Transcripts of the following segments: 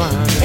Wedding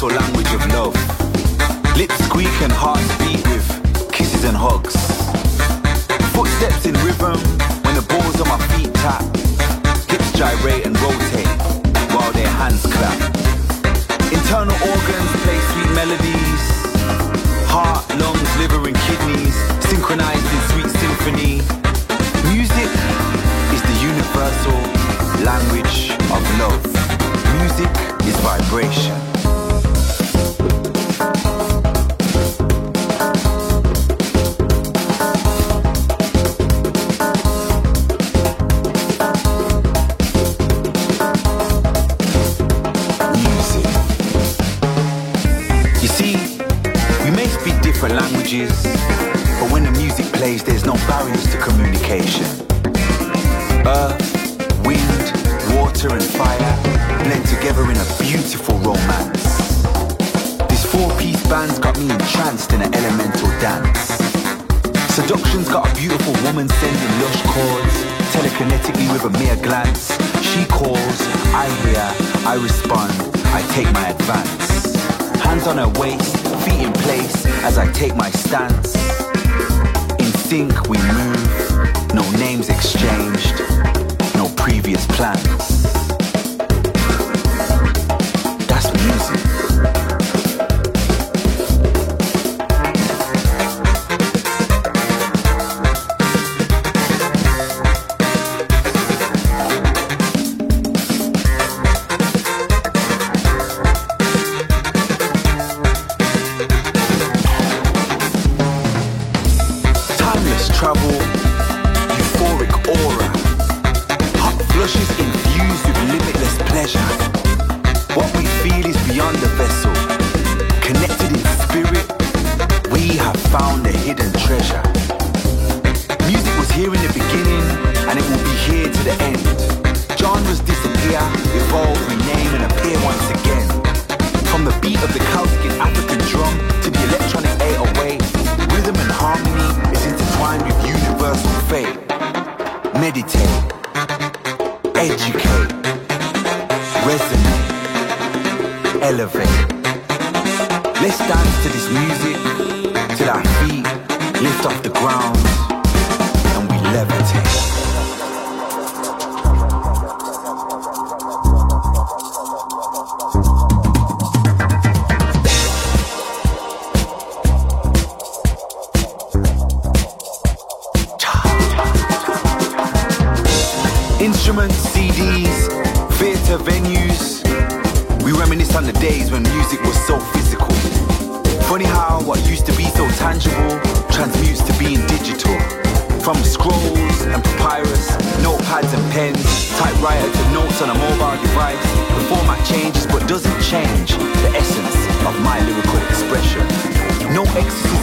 universal language of love. Lips squeak and hearts beat with kisses and hugs. Footsteps in rhythm when the balls on my feet tap. Hips gyrate and rotate while their hands clap. Internal organs play sweet melodies. Heart, lungs, liver and kidneys synchronized in sweet symphony. Music is the universal language of love. Music is vibration. bands got me entranced in an elemental dance. Seduction's got a beautiful woman sending lush chords, telekinetically with a mere glance. She calls, I hear, I respond, I take my advance. Hands on her waist, feet in place as I take my stance. In sync we move, no names exchanged, no previous plans. ecstasy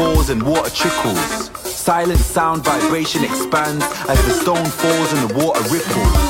and water trickles. Silent sound vibration expands as the stone falls and the water ripples.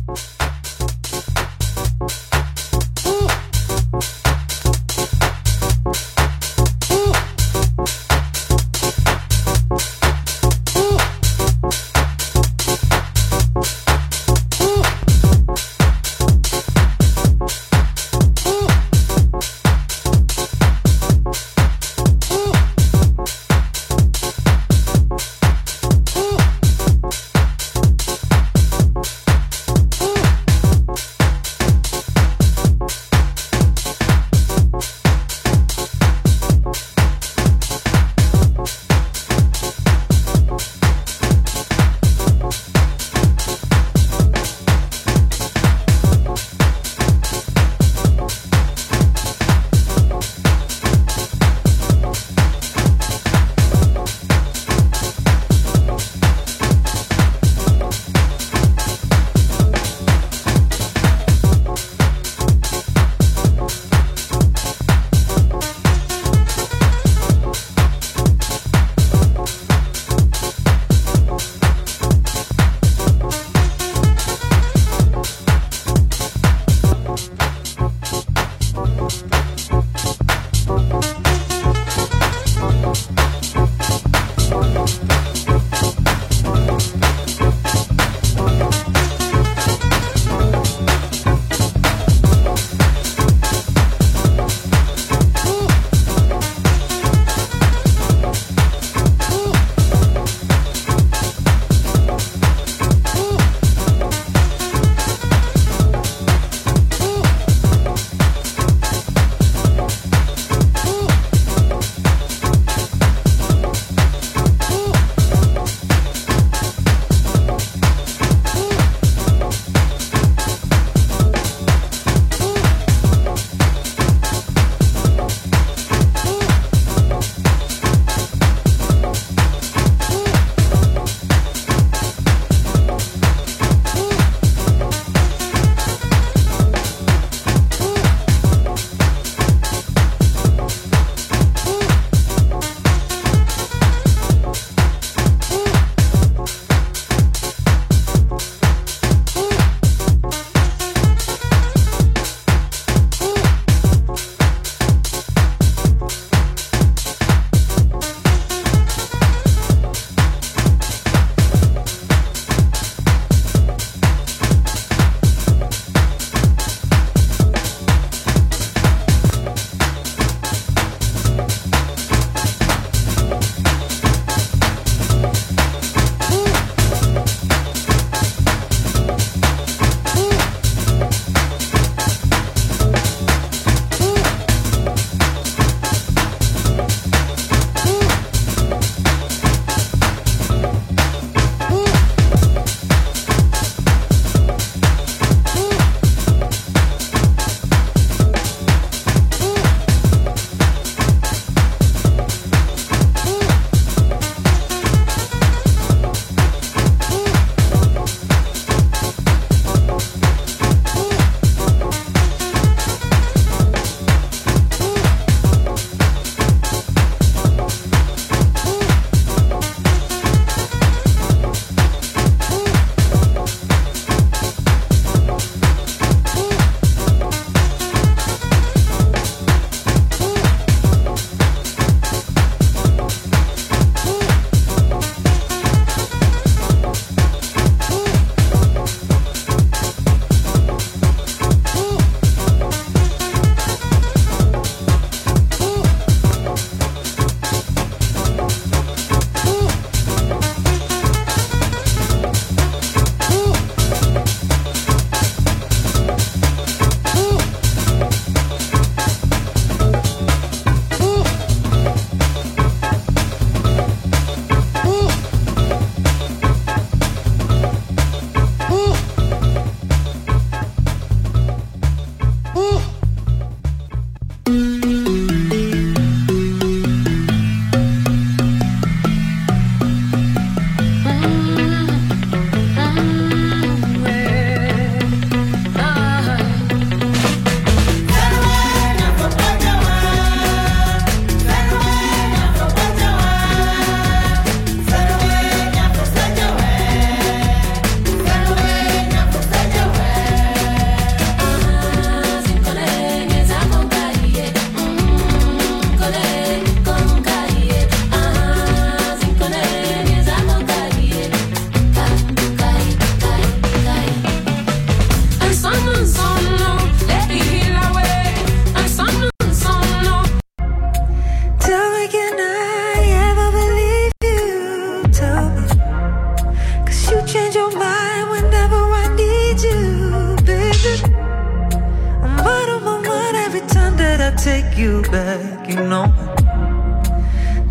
you back, you know.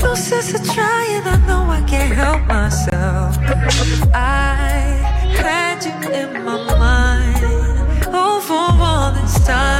No sense of trying, I know I can't help myself. I had you in my mind, oh, for all this time.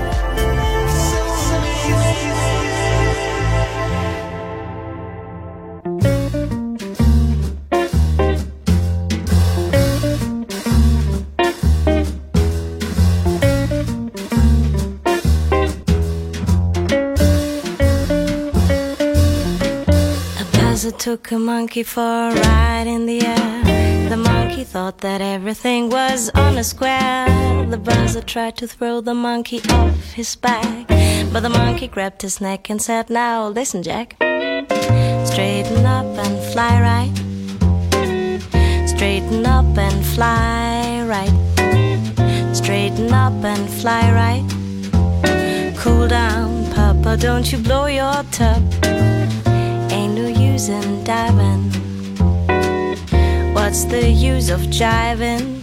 Took a monkey for a ride in the air. The monkey thought that everything was on a square. The buzzard tried to throw the monkey off his back. But the monkey grabbed his neck and said, Now listen, Jack. Straighten up and fly right. Straighten up and fly right. Straighten up and fly right. Cool down, Papa, don't you blow your top. In diving. What's the use of jiving?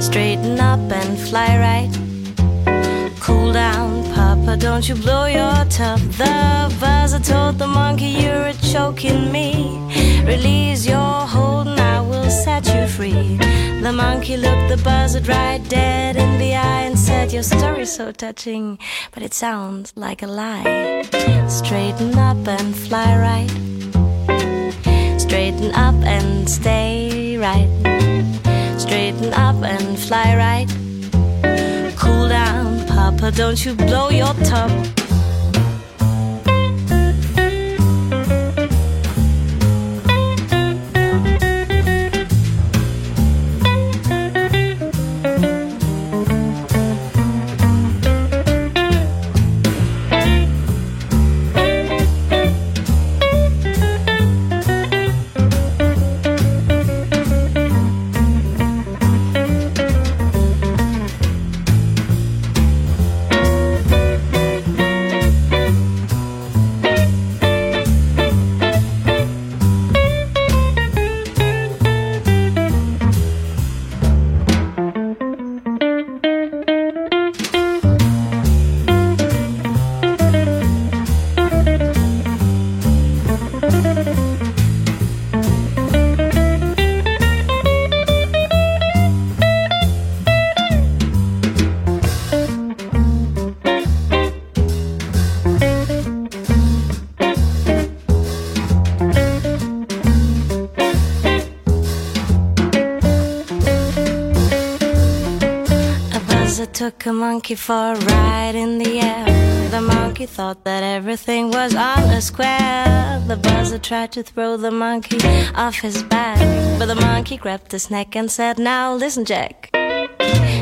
Straighten up and fly right. Cool down, Papa, don't you blow your top. The buzzer told the monkey, You're choking me. Release your hold set you free. The monkey looked the buzzard right dead in the eye and said, Your story's so touching, but it sounds like a lie. Straighten up and fly right. Straighten up and stay right. Straighten up and fly right. Cool down, Papa, don't you blow your top. Monkey for a ride in the air. The monkey thought that everything was on a square. The buzzard tried to throw the monkey off his back. But the monkey grabbed his neck and said, Now listen, Jack.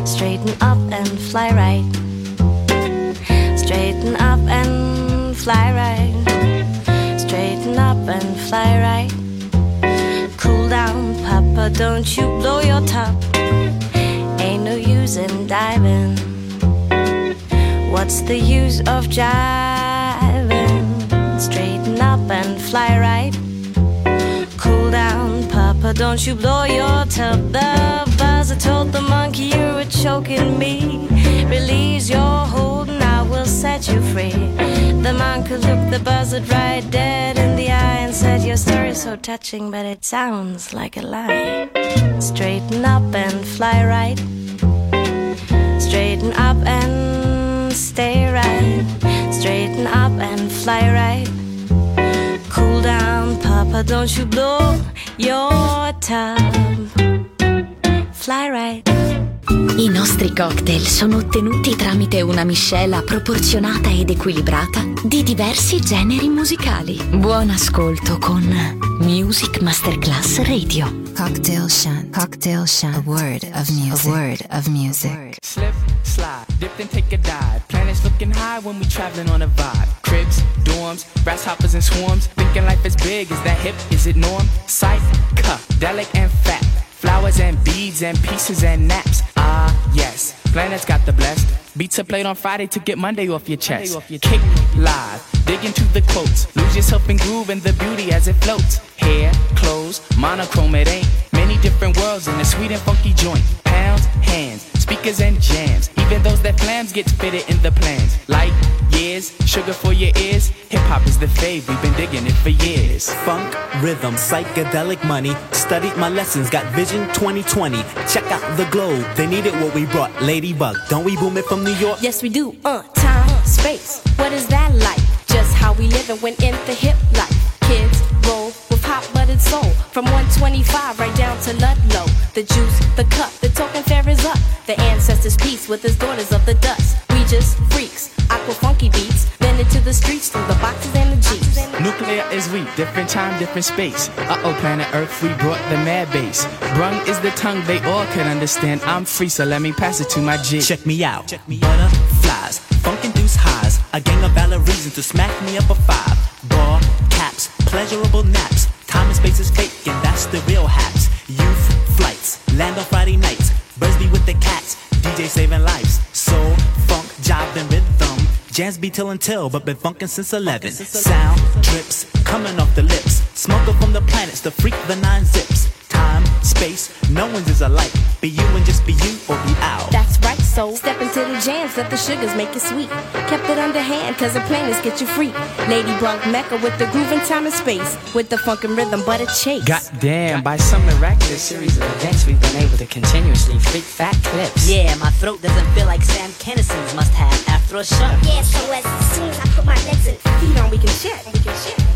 Straighten up and fly right. Straighten up and fly right. Straighten up and fly right. Cool down, Papa, don't you blow your top. Ain't no use in diving. What's the use of jiving? Straighten up and fly right. Cool down, Papa, don't you blow your top. The buzzer told the monkey you were choking me. Release your hold and I will set you free. The monkey looked the buzzard right dead in the eye and said, Your story's so touching, but it sounds like a lie. Straighten up and fly right. Straighten up and stay right. Straighten up and fly right. Cool down, Papa, don't you blow your top. Fly right. I nostri cocktail sono ottenuti tramite una miscela proporzionata ed equilibrata di diversi generi musicali. Buon ascolto con Music Masterclass Radio. Cocktail Shant. Cocktail Shant. A word of music. A word of music. Slip, slide, dip and take a dive. Planets looking high when we traveling on a vibe. Cribs, dorms, grasshoppers and swarms. Thinking life is big, is that hip? Is it norm? Sight, cup, delic and fat. Flowers and beads and pieces and naps. Ah, yes, planets got the blessed. Beats are played on Friday to get Monday off your chest. Kick live, dig into the quotes. Lose yourself in groove and the beauty as it floats. Hair, clothes, monochrome, it ain't. Many different worlds in a sweet and funky joint. Pounds, hands, speakers and jams. Even those that flams gets fitted in the plans. Like years, sugar for your ears. Hip hop is the fave, we've been digging it for years. Funk, rhythm, psychedelic money. Studied my lessons, got vision 2020. Check out the globe, they needed what we brought. Ladybug, don't we boom it from New York? Yes, we do. Uh, time, space. What is that like? Just how we live and when in the hip life. Kids roll with hot buttered soul. From 125 right down to Ludlow. The juice, the cup, the token fair is up. The ancestors' peace with his daughters of the dust. We just freaks, aqua funky beats. Then into the streets through the boxes and the jeeps. Nuclear is we, different time, different space. Uh oh, planet Earth, we brought the mad bass. Brung is the tongue they all can understand. I'm free, so let me pass it to my G. Check me out. Butterflies, funk induced highs. A gang of valid reasons to smack me up a five. Ball caps, pleasurable naps. Time and space is fake, and that's the real haps. Youth flights, land on Friday nights. Birds be with the cats, DJ saving lives. Soul, funk, jive, and rhythm. Jazz be till until, but been funkin' since 11. Sound drips, coming off the lips. Smoker from the planets, the freak, the nine zips. Time, space, no one's is alike. Be you and just be you or be out. That's right, so step into the jams, let the sugars make it sweet. Kept it underhand, cause the planets get you free. Lady Ladybug Mecca with the groove and time and space. With the funk and rhythm, but a chase. Goddamn, by some miraculous series of events, we've been able to continuously freak fat clips. Yeah, my throat doesn't feel like Sam Kinison's must have after a show. Yeah, so as soon as I put my legs and feet on, we can chat. We can chat.